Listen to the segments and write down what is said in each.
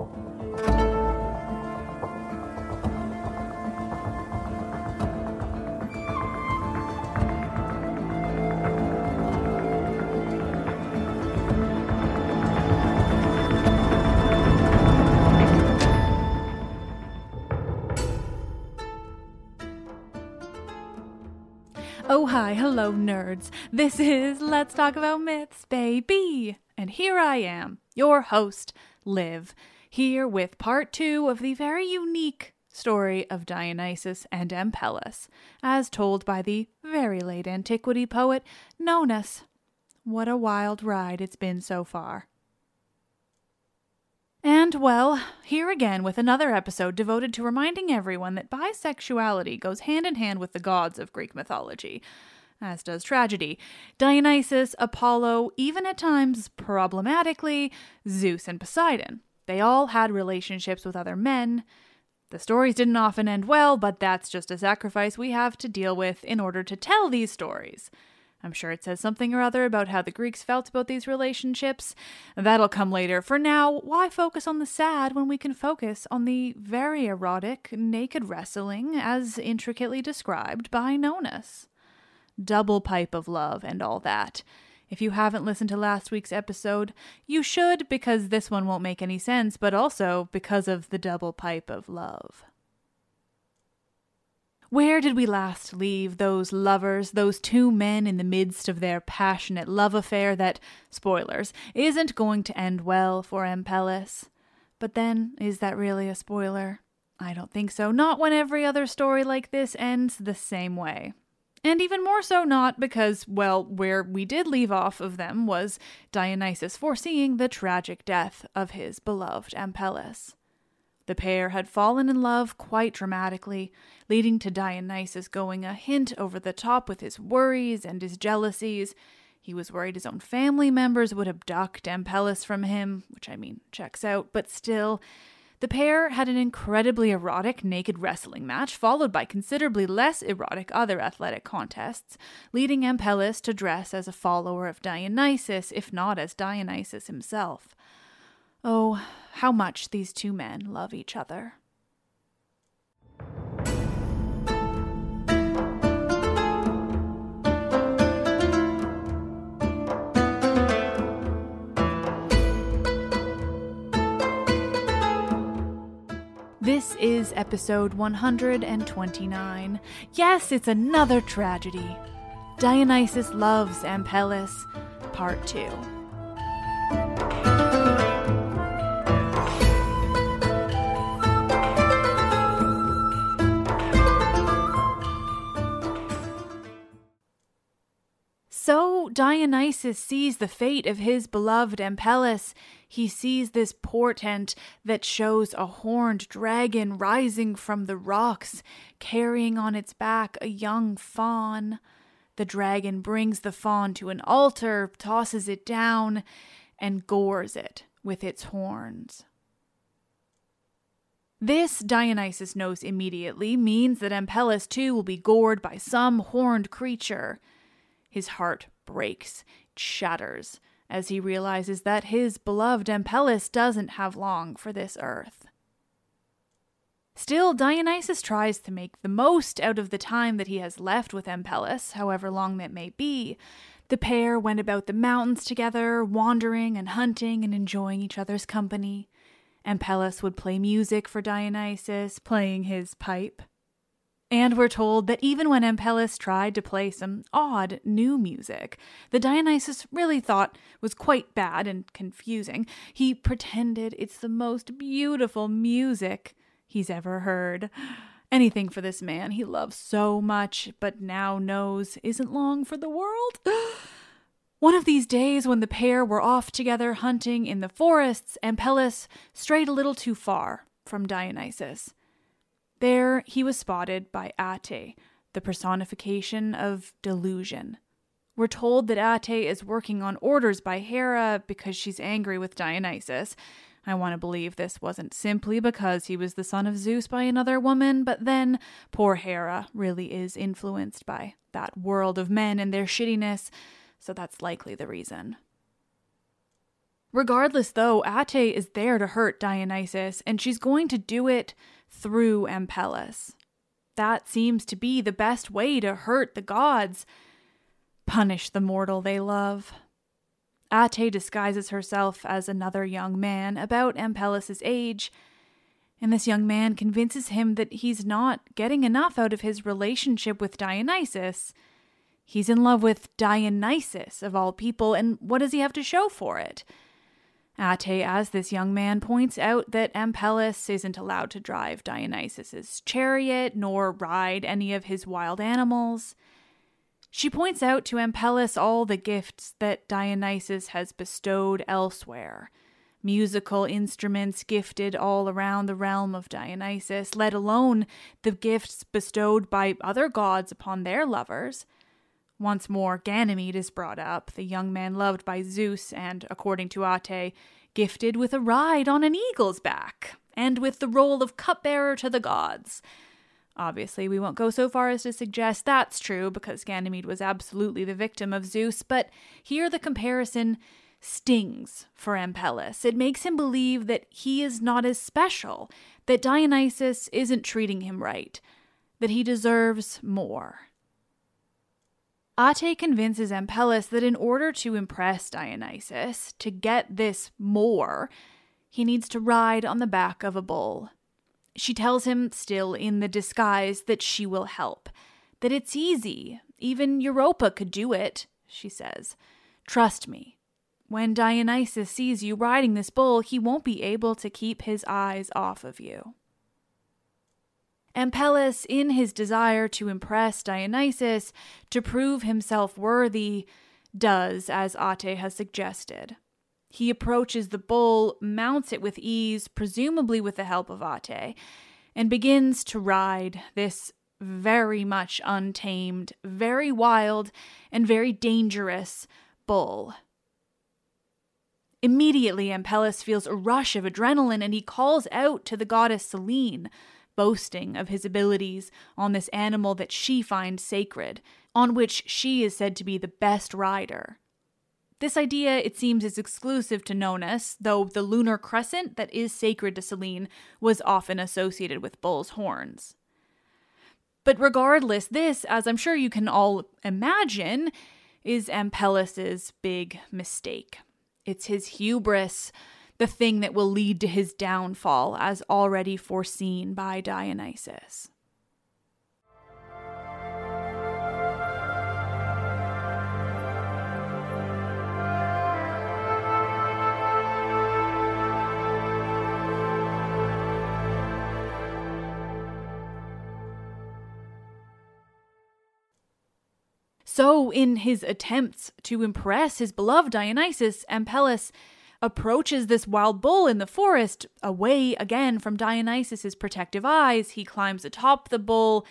Oh, hi, hello, nerds. This is Let's Talk About Myths, baby. And here I am, your host, Liv, here with part two of the very unique story of Dionysus and Ampelus, as told by the very late antiquity poet Nonnus. What a wild ride it's been so far. And, well, here again with another episode devoted to reminding everyone that bisexuality goes hand in hand with the gods of Greek mythology, as does tragedy. Dionysus, Apollo, even at times problematically, Zeus and Poseidon. They all had relationships with other men. The stories didn't often end well, but that's just a sacrifice we have to deal with in order to tell these stories. I'm sure it says something or other about how the Greeks felt about these relationships. That'll come later. For now, why focus on the sad when we can focus on the very erotic, naked wrestling as intricately described by Nonnus? Double pipe of love and all that. If you haven't listened to last week's episode, you should because this one won't make any sense, but also because of the double pipe of love. Where did we last leave those lovers, those two men in the midst of their passionate love affair that, spoilers, isn't going to end well for Ampelus? But then, is that really a spoiler? I don't think so. Not when every other story like this ends the same way. And even more so, not because, well, where we did leave off of them was Dionysus foreseeing the tragic death of his beloved Ampelus. The pair had fallen in love quite dramatically, leading to Dionysus going a hint over the top with his worries and his jealousies. He was worried his own family members would abduct Ampelus from him, which I mean checks out, but still, the pair had an incredibly erotic naked wrestling match, followed by considerably less erotic other athletic contests, leading Ampelus to dress as a follower of Dionysus, if not as Dionysus himself. Oh, how much these two men love each other. This is episode 129. Yes, it's another tragedy. Dionysus loves Ampelus, part 2. Dionysus sees the fate of his beloved Ampelus. He sees this portent that shows a horned dragon rising from the rocks, carrying on its back a young fawn. The dragon brings the fawn to an altar, tosses it down, and gores it with its horns. This, Dionysus knows immediately, means that Ampelus too will be gored by some horned creature. His heart breaks, shatters, as he realizes that his beloved Ampelus doesn't have long for this earth. Still, Dionysus tries to make the most out of the time that he has left with Ampelus, however long that may be. The pair went about the mountains together, wandering and hunting and enjoying each other's company. Ampelus would play music for Dionysus, playing his pipe. And we're told that even when Ampelus tried to play some odd new music, the Dionysus really thought was quite bad and confusing, he pretended it's the most beautiful music he's ever heard. Anything for this man he loves so much, but now knows isn't long for the world. One of these days, when the pair were off together hunting in the forests, Ampelus strayed a little too far from Dionysus. There he was spotted by Ate, the personification of delusion. We're told that Ate is working on orders by Hera because she's angry with Dionysus. I want to believe this wasn't simply because he was the son of Zeus by another woman, but then poor Hera really is influenced by that world of men and their shittiness, so that's likely the reason. Regardless, though, Ate is there to hurt Dionysus, and she's going to do it through Ampelus. That seems to be the best way to hurt the gods, punish the mortal they love. Ate disguises herself as another young man about Ampelus's age, and this young man convinces him that he's not getting enough out of his relationship with Dionysus. He's in love with Dionysus, of all people, and what does he have to show for it? Ate, as this young man points out that Ampelus isn't allowed to drive Dionysus's chariot nor ride any of his wild animals. She points out to Ampelus all the gifts that Dionysus has bestowed elsewhere musical instruments gifted all around the realm of Dionysus, let alone the gifts bestowed by other gods upon their lovers. Once more, Ganymede is brought up, the young man loved by Zeus, and, according to Ate, gifted with a ride on an eagle's back, and with the role of cupbearer to the gods. Obviously, we won't go so far as to suggest that's true, because Ganymede was absolutely the victim of Zeus, but here the comparison stings for Ampelus. It makes him believe that he is not as special, that Dionysus isn't treating him right, that he deserves more. Ate convinces Ampelus that in order to impress Dionysus, to get this more, he needs to ride on the back of a bull. She tells him, still in the disguise, that she will help, that it's easy. Even Europa could do it, she says. Trust me. When Dionysus sees you riding this bull, he won't be able to keep his eyes off of you. Ampelus, in his desire to impress Dionysus, to prove himself worthy, does as Ate has suggested. He approaches the bull, mounts it with ease, presumably with the help of Ate, and begins to ride this very much untamed, very wild, and very dangerous bull. Immediately, Ampelus feels a rush of adrenaline and he calls out to the goddess Selene, boasting of his abilities on this animal that she finds sacred, on which she is said to be the best rider. This idea, it seems, is exclusive to Nonnus, though the lunar crescent that is sacred to Selene was often associated with bull's horns. But regardless, this, as I'm sure you can all imagine, is Ampelus's big mistake. It's his hubris, the thing that will lead to his downfall, as already foreseen by Dionysus. So, in his attempts to impress his beloved Dionysus, Ampelus approaches this wild bull in the forest, away again from Dionysus's protective eyes. He climbs atop the bull,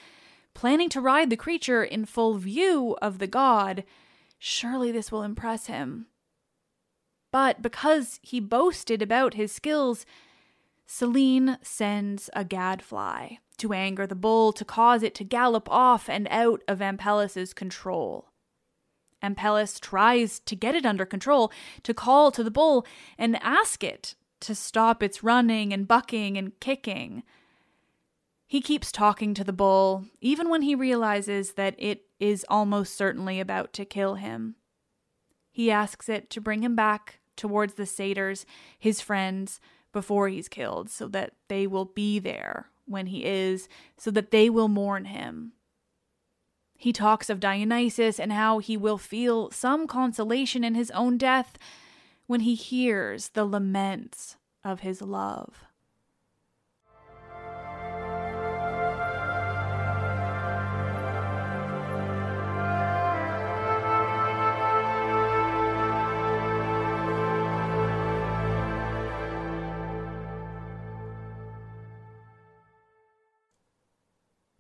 planning to ride the creature in full view of the god. Surely this will impress him. But because he boasted about his skills, Selene sends a gadfly to anger the bull to cause it to gallop off and out of Ampelus's control. Ampelus tries to get it under control, to call to the bull and ask it to stop its running and bucking and kicking. He keeps talking to the bull, even when he realizes that it is almost certainly about to kill him. He asks it to bring him back towards the satyrs, his friends, before he's killed, so that they will be there when he is, so that they will mourn him. He talks of Dionysus and how he will feel some consolation in his own death when he hears the laments of his love.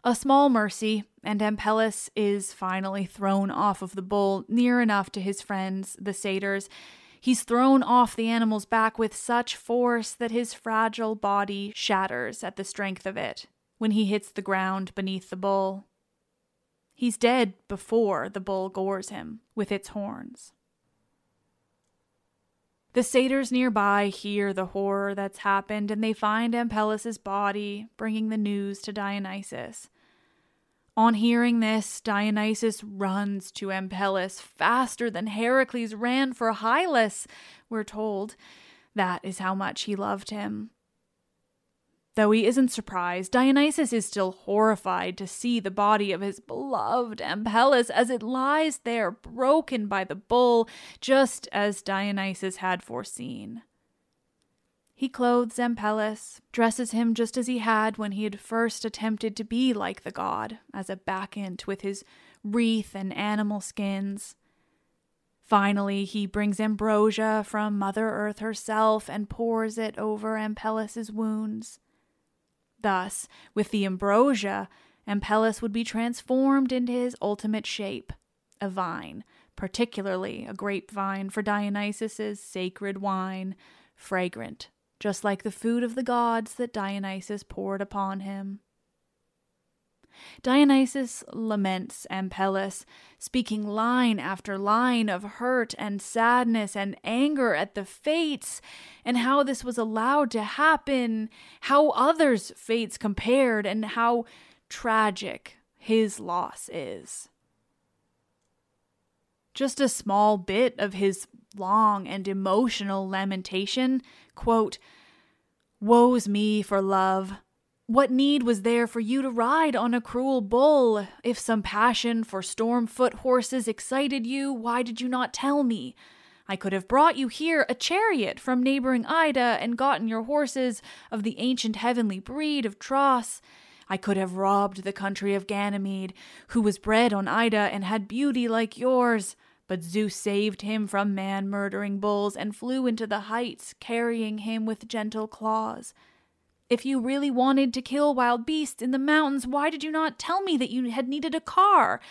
A small mercy, and Ampelus is finally thrown off of the bull near enough to his friends, the satyrs. He's thrown off the animal's back with such force that his fragile body shatters at the strength of it when he hits the ground beneath the bull. He's dead before the bull gores him with its horns. The satyrs nearby hear the horror that's happened and they find Ampelus's body, bringing the news to Dionysus. On hearing this, Dionysus runs to Ampelus faster than Heracles ran for Hylas, we're told. That is how much he loved him. Though he isn't surprised, Dionysus is still horrified to see the body of his beloved Ampelus as it lies there broken by the bull, just as Dionysus had foreseen. He clothes Ampelus, dresses him just as he had when he had first attempted to be like the god, as a bacchant with his wreath and animal skins. Finally, he brings ambrosia from Mother Earth herself and pours it over Ampelus's wounds. Thus, with the ambrosia, Ampelus would be transformed into his ultimate shape, a vine, particularly a grapevine for Dionysus's sacred wine, fragrant just like the food of the gods that Dionysus poured upon him. Dionysus laments Ampelus, speaking line after line of hurt and sadness and anger at the fates and how this was allowed to happen, how others' fates compared, and how tragic his loss is. Just a small bit of his long and emotional lamentation quote, Woe's me for love. What need was there for you to ride on a cruel bull? If some passion for storm foot horses excited you, why did you not tell me? I could have brought you here a chariot from neighboring Ida and gotten your horses of the ancient heavenly breed of Tros. I could have robbed the country of Ganymede, who was bred on Ida and had beauty like yours. But Zeus saved him from man murdering bulls and flew into the heights, carrying him with gentle claws. If you really wanted to kill wild beasts in the mountains, why did you not tell me that you had needed a car?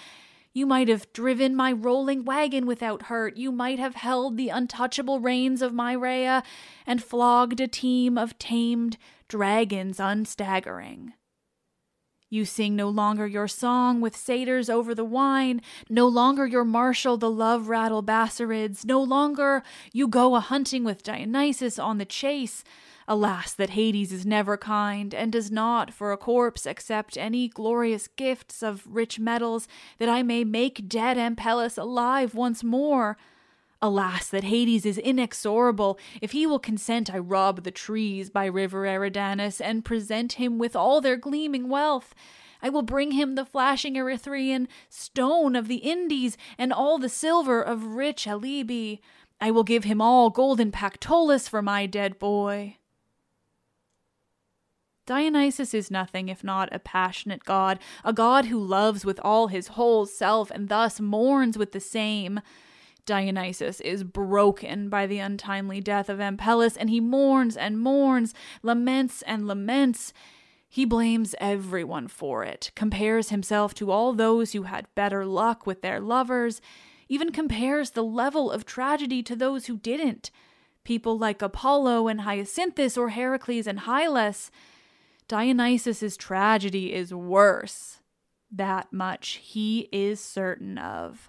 You might have driven my rolling wagon without hurt. You might have held the untouchable reins of my Rhea and flogged a team of tamed dragons unstaggering. You sing no longer your song with satyrs over the wine, no longer your marshal the love rattle bassarids, no longer you go a hunting with Dionysus on the chase, Alas, that Hades is never kind, and does not for a corpse accept any glorious gifts of rich metals, that I may make dead Ampelus alive once more. Alas, that Hades is inexorable. If he will consent, I rob the trees by river Eridanus, and present him with all their gleaming wealth. I will bring him the flashing Erythraean stone of the Indies, and all the silver of rich Alybe. I will give him all golden Pactolus for my dead boy. Dionysus is nothing if not a passionate god, a god who loves with all his whole self and thus mourns with the same. Dionysus is broken by the untimely death of Ampelus, and he mourns and mourns, laments and laments. He blames everyone for it, compares himself to all those who had better luck with their lovers, even compares the level of tragedy to those who didn't. People like Apollo and Hyacinthus or Heracles and Hylas. Dionysus's tragedy is worse. That much he is certain of.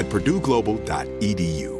at purdueglobal.edu.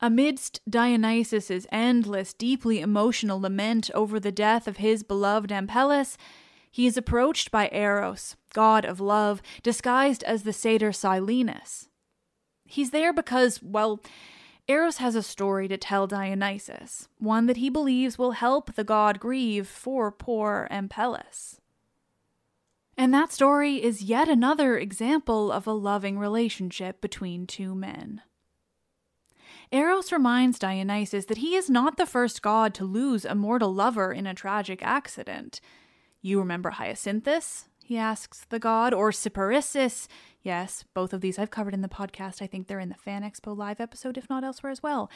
Amidst Dionysus's endless, deeply emotional lament over the death of his beloved Ampelus, he is approached by Eros, god of love, disguised as the satyr Silenus. He's there because, well, Eros has a story to tell Dionysus, one that he believes will help the god grieve for poor Ampelus. And that story is yet another example of a loving relationship between two men. Eros reminds Dionysus that he is not the first god to lose a mortal lover in a tragic accident. You remember Hyacinthus? He asks the god, or Cyparissus. Yes, both of these I've covered in the podcast. I think they're in the Fan Expo Live episode, if not elsewhere as well.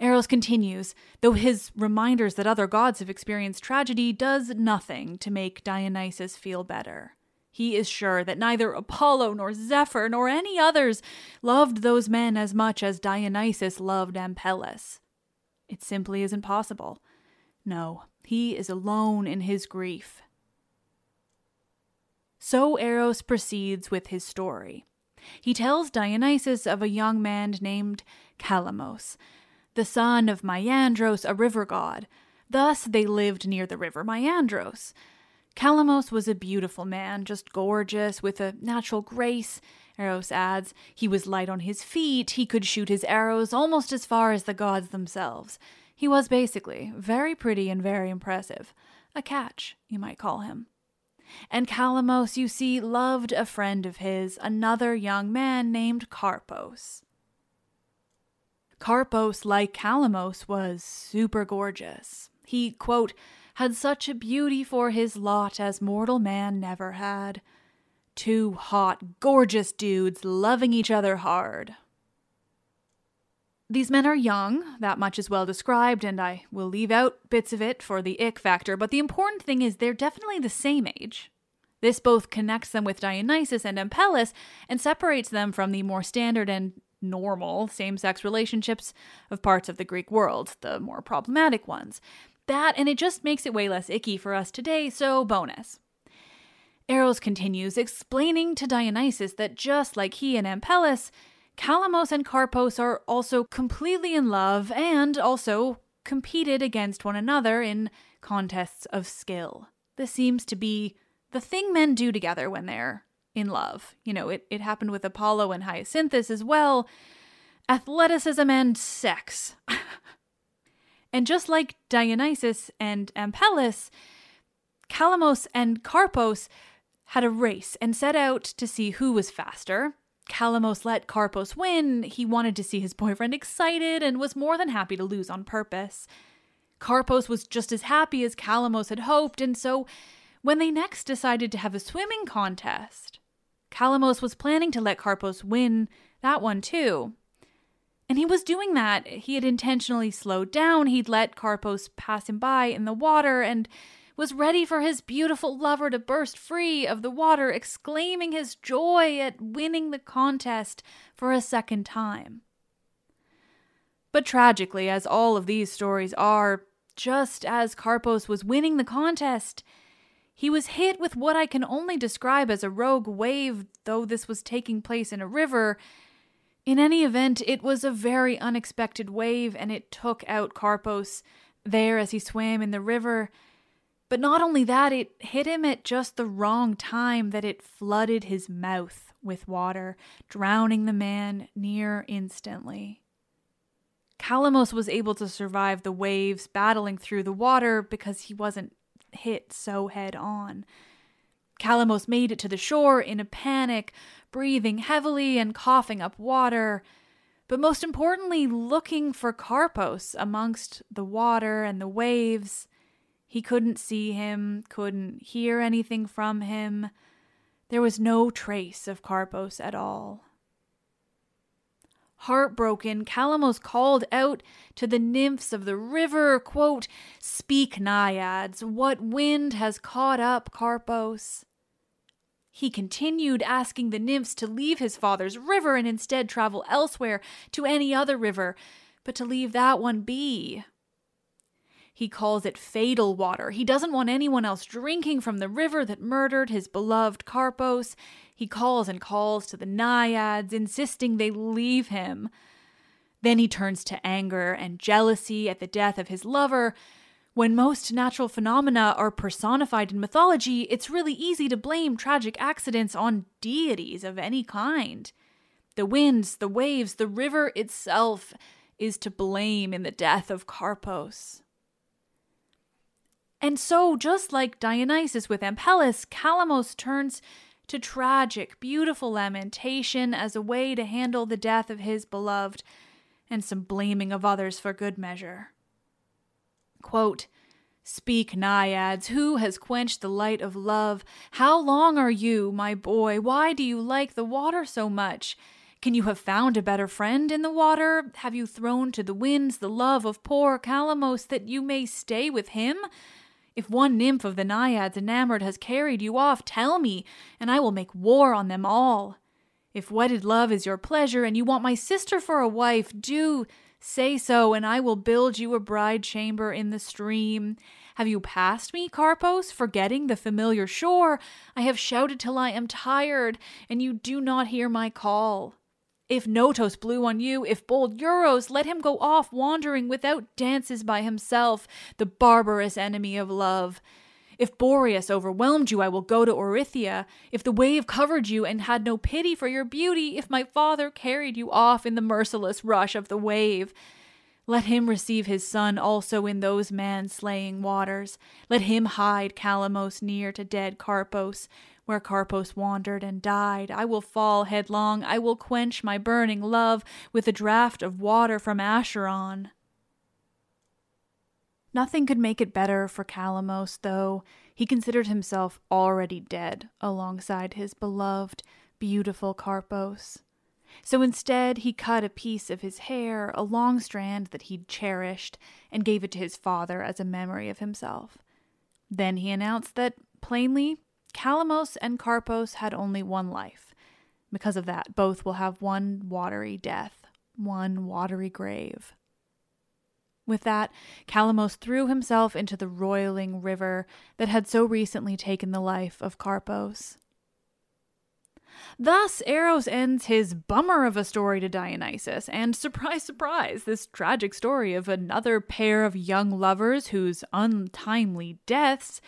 Eros continues, though his reminders that other gods have experienced tragedy does nothing to make Dionysus feel better. He is sure that neither Apollo nor Zephyr nor any others loved those men as much as Dionysus loved Ampelus. It simply isn't possible. No, he is alone in his grief. So Eros proceeds with his story. He tells Dionysus of a young man named Calamos, the son of Maiandros, a river god. Thus they lived near the river Maiandros. Calamos was a beautiful man, just gorgeous, with a natural grace. Eros adds, he was light on his feet, he could shoot his arrows almost as far as the gods themselves. He was basically very pretty and very impressive. A catch, you might call him. And Calamos, you see, loved a friend of his, another young man named Carpos. Carpos, like Calamos, was super gorgeous. He, quote, had such a beauty for his lot as mortal man never had. Two hot, gorgeous dudes loving each other hard. These men are young, that much is well described, and I will leave out bits of it for the ick factor, but the important thing is they're definitely the same age. This both connects them with Dionysus and Ampelus and separates them from the more standard and normal same sex relationships of parts of the Greek world, the more problematic ones. That, and it just makes it way less icky for us today, so bonus. Eros continues, explaining to Dionysus that just like he and Ampelus, Calamos and Carpos are also completely in love and also competed against one another in contests of skill. This seems to be the thing men do together when they're in love. You know, it, it happened with Apollo and Hyacinthus as well. Athleticism and sex. and just like Dionysus and Ampelus, Calamos and Carpos had a race and set out to see who was faster Calamos let Carpos win. He wanted to see his boyfriend excited and was more than happy to lose on purpose. Carpos was just as happy as Calamos had hoped, and so when they next decided to have a swimming contest, Calamos was planning to let Carpos win that one too. And he was doing that. He had intentionally slowed down. He'd let Carpos pass him by in the water and was ready for his beautiful lover to burst free of the water, exclaiming his joy at winning the contest for a second time. But tragically, as all of these stories are, just as Carpos was winning the contest, he was hit with what I can only describe as a rogue wave, though this was taking place in a river. In any event, it was a very unexpected wave, and it took out Carpos there as he swam in the river but not only that, it hit him at just the wrong time that it flooded his mouth with water, drowning the man near instantly. Calamos was able to survive the waves battling through the water because he wasn't hit so head on. Calamos made it to the shore in a panic, breathing heavily and coughing up water, but most importantly, looking for Carpos amongst the water and the waves. He couldn't see him, couldn't hear anything from him. There was no trace of Carpos at all. Heartbroken, Calamos called out to the nymphs of the river, quote, Speak, naiads, what wind has caught up Carpos? He continued asking the nymphs to leave his father's river and instead travel elsewhere to any other river, but to leave that one be. He calls it fatal water. He doesn't want anyone else drinking from the river that murdered his beloved Carpos. He calls and calls to the naiads, insisting they leave him. Then he turns to anger and jealousy at the death of his lover. When most natural phenomena are personified in mythology, it's really easy to blame tragic accidents on deities of any kind. The winds, the waves, the river itself is to blame in the death of Carpos. And so, just like Dionysus with Ampelus, Calamos turns to tragic, beautiful lamentation as a way to handle the death of his beloved and some blaming of others for good measure. Quote, Speak, naiads, who has quenched the light of love? How long are you, my boy? Why do you like the water so much? Can you have found a better friend in the water? Have you thrown to the winds the love of poor Calamos that you may stay with him? If one nymph of the naiads enamored has carried you off, tell me, and I will make war on them all. If wedded love is your pleasure, and you want my sister for a wife, do Say so, and I will build you a bride chamber in the stream. Have you passed me, Carpos, forgetting the familiar shore? I have shouted till I am tired, and you do not hear my call. If Notos blew on you, if bold Euros, let him go off wandering without dances by himself, the barbarous enemy of love. If Boreas overwhelmed you, I will go to Orithyia. If the wave covered you and had no pity for your beauty, if my father carried you off in the merciless rush of the wave, let him receive his son also in those man slaying waters. Let him hide Calamos near to dead Carpos, where Carpos wandered and died. I will fall headlong. I will quench my burning love with a draught of water from Acheron. Nothing could make it better for Calamos, though he considered himself already dead alongside his beloved, beautiful Carpos. So instead, he cut a piece of his hair, a long strand that he'd cherished, and gave it to his father as a memory of himself. Then he announced that, plainly, Calamos and Carpos had only one life. Because of that, both will have one watery death, one watery grave. With that, Calamos threw himself into the roiling river that had so recently taken the life of Carpos. Thus, Eros ends his bummer of a story to Dionysus, and surprise, surprise, this tragic story of another pair of young lovers whose untimely deaths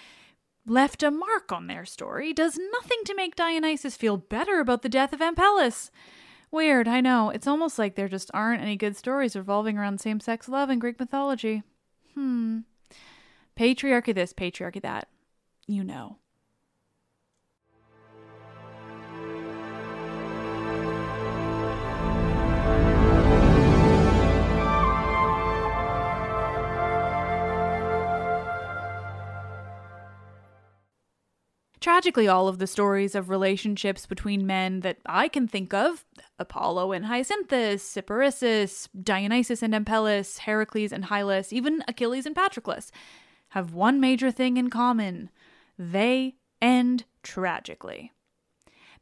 left a mark on their story does nothing to make Dionysus feel better about the death of Ampelus. Weird, I know. It's almost like there just aren't any good stories revolving around same sex love in Greek mythology. Hmm. Patriarchy this, patriarchy that. You know. Tragically, all of the stories of relationships between men that I can think of Apollo and Hyacinthus, Cyparissus, Dionysus and Ampelus, Heracles and Hylas, even Achilles and Patroclus have one major thing in common they end tragically.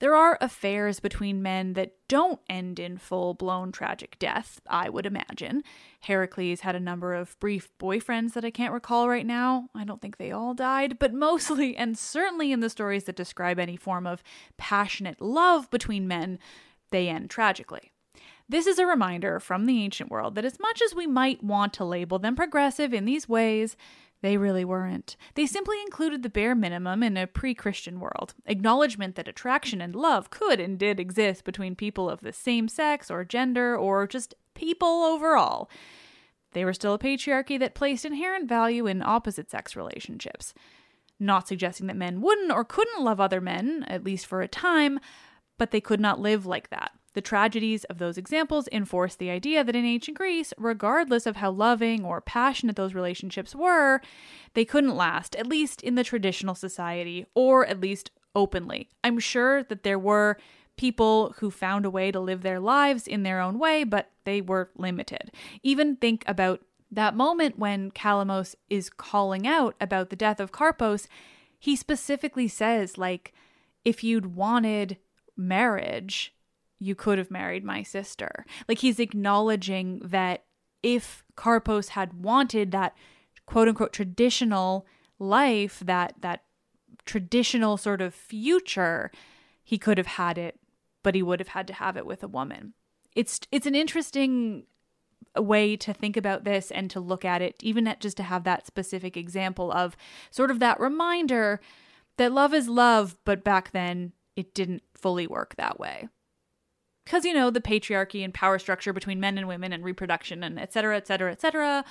There are affairs between men that don't end in full blown tragic death, I would imagine. Heracles had a number of brief boyfriends that I can't recall right now. I don't think they all died, but mostly, and certainly in the stories that describe any form of passionate love between men, they end tragically. This is a reminder from the ancient world that as much as we might want to label them progressive in these ways, they really weren't. They simply included the bare minimum in a pre Christian world acknowledgement that attraction and love could and did exist between people of the same sex or gender or just people overall. They were still a patriarchy that placed inherent value in opposite sex relationships. Not suggesting that men wouldn't or couldn't love other men, at least for a time, but they could not live like that. The tragedies of those examples enforce the idea that in ancient Greece, regardless of how loving or passionate those relationships were, they couldn't last, at least in the traditional society, or at least openly. I'm sure that there were people who found a way to live their lives in their own way, but they were limited. Even think about that moment when Calamos is calling out about the death of Carpos. He specifically says, like, if you'd wanted marriage, you could have married my sister. Like he's acknowledging that if Carpos had wanted that quote unquote traditional life, that that traditional sort of future, he could have had it, but he would have had to have it with a woman. It's it's an interesting way to think about this and to look at it, even at just to have that specific example of sort of that reminder that love is love, but back then it didn't fully work that way because you know the patriarchy and power structure between men and women and reproduction and etc etc etc.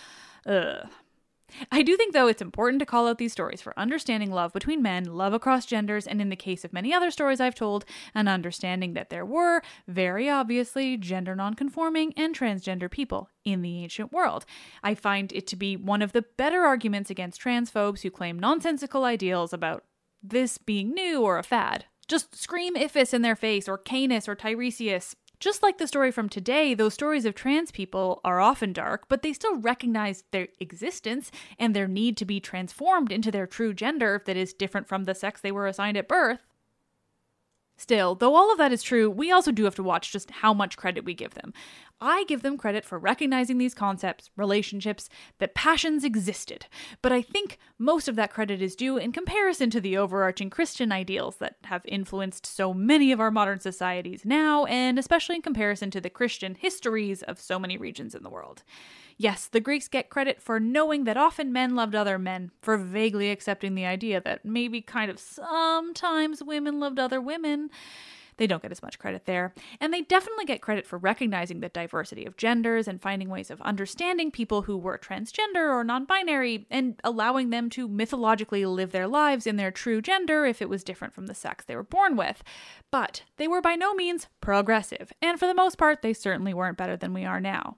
I do think, though, it's important to call out these stories for understanding love between men, love across genders, and in the case of many other stories I've told, an understanding that there were, very obviously, gender nonconforming and transgender people in the ancient world. I find it to be one of the better arguments against transphobes who claim nonsensical ideals about this being new or a fad. Just scream Iphis in their face, or Caenis, or Tiresias. Just like the story from today, those stories of trans people are often dark, but they still recognize their existence and their need to be transformed into their true gender that is different from the sex they were assigned at birth. Still, though all of that is true, we also do have to watch just how much credit we give them. I give them credit for recognizing these concepts, relationships, that passions existed, but I think most of that credit is due in comparison to the overarching Christian ideals that have influenced so many of our modern societies now, and especially in comparison to the Christian histories of so many regions in the world. Yes, the Greeks get credit for knowing that often men loved other men, for vaguely accepting the idea that maybe kind of sometimes women loved other women. They don't get as much credit there. And they definitely get credit for recognizing the diversity of genders and finding ways of understanding people who were transgender or non binary and allowing them to mythologically live their lives in their true gender if it was different from the sex they were born with. But they were by no means progressive, and for the most part, they certainly weren't better than we are now.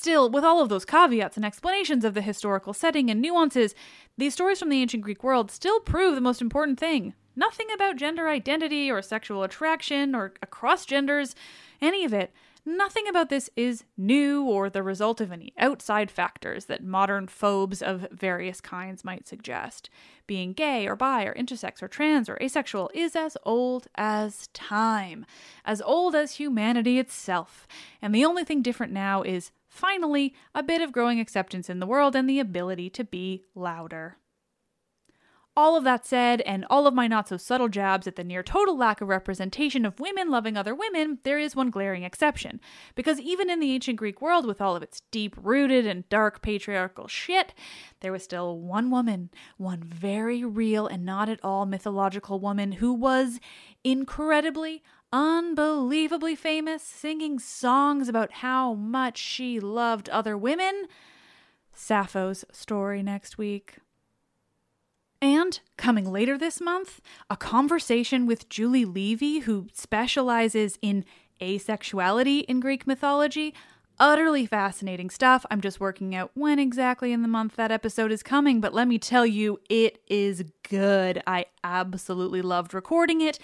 Still, with all of those caveats and explanations of the historical setting and nuances, these stories from the ancient Greek world still prove the most important thing. Nothing about gender identity or sexual attraction or across genders, any of it. Nothing about this is new or the result of any outside factors that modern phobes of various kinds might suggest. Being gay or bi or intersex or trans or asexual is as old as time, as old as humanity itself. And the only thing different now is finally, a bit of growing acceptance in the world and the ability to be louder. All of that said, and all of my not so subtle jabs at the near total lack of representation of women loving other women, there is one glaring exception. Because even in the ancient Greek world, with all of its deep rooted and dark patriarchal shit, there was still one woman, one very real and not at all mythological woman who was incredibly, unbelievably famous, singing songs about how much she loved other women. Sappho's story next week. And coming later this month, a conversation with Julie Levy, who specializes in asexuality in Greek mythology. Utterly fascinating stuff. I'm just working out when exactly in the month that episode is coming, but let me tell you, it is good. I absolutely loved recording it.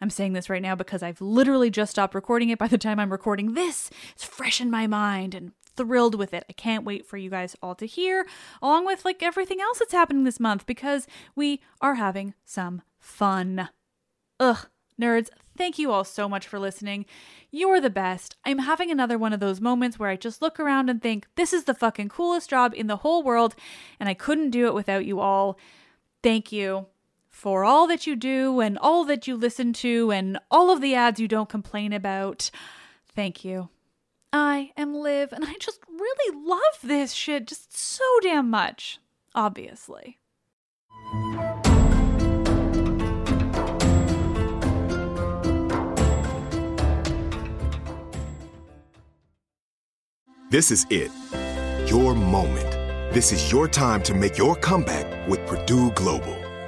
I'm saying this right now because I've literally just stopped recording it by the time I'm recording this. It's fresh in my mind and thrilled with it. I can't wait for you guys all to hear, along with like everything else that's happening this month because we are having some fun. Ugh, nerds, thank you all so much for listening. You're the best. I'm having another one of those moments where I just look around and think, this is the fucking coolest job in the whole world, and I couldn't do it without you all. Thank you for all that you do and all that you listen to and all of the ads you don't complain about. Thank you. I am Liv, and I just really love this shit just so damn much, obviously. This is it. Your moment. This is your time to make your comeback with Purdue Global.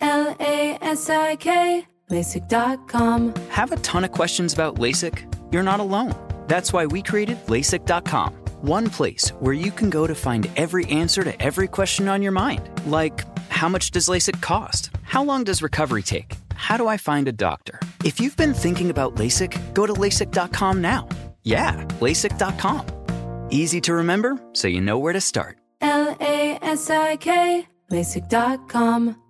L A S I K, LASIK.com. Have a ton of questions about LASIK? You're not alone. That's why we created LASIK.com, one place where you can go to find every answer to every question on your mind. Like, how much does LASIK cost? How long does recovery take? How do I find a doctor? If you've been thinking about LASIK, go to LASIK.com now. Yeah, LASIK.com. Easy to remember, so you know where to start. L A S I K, LASIK.com.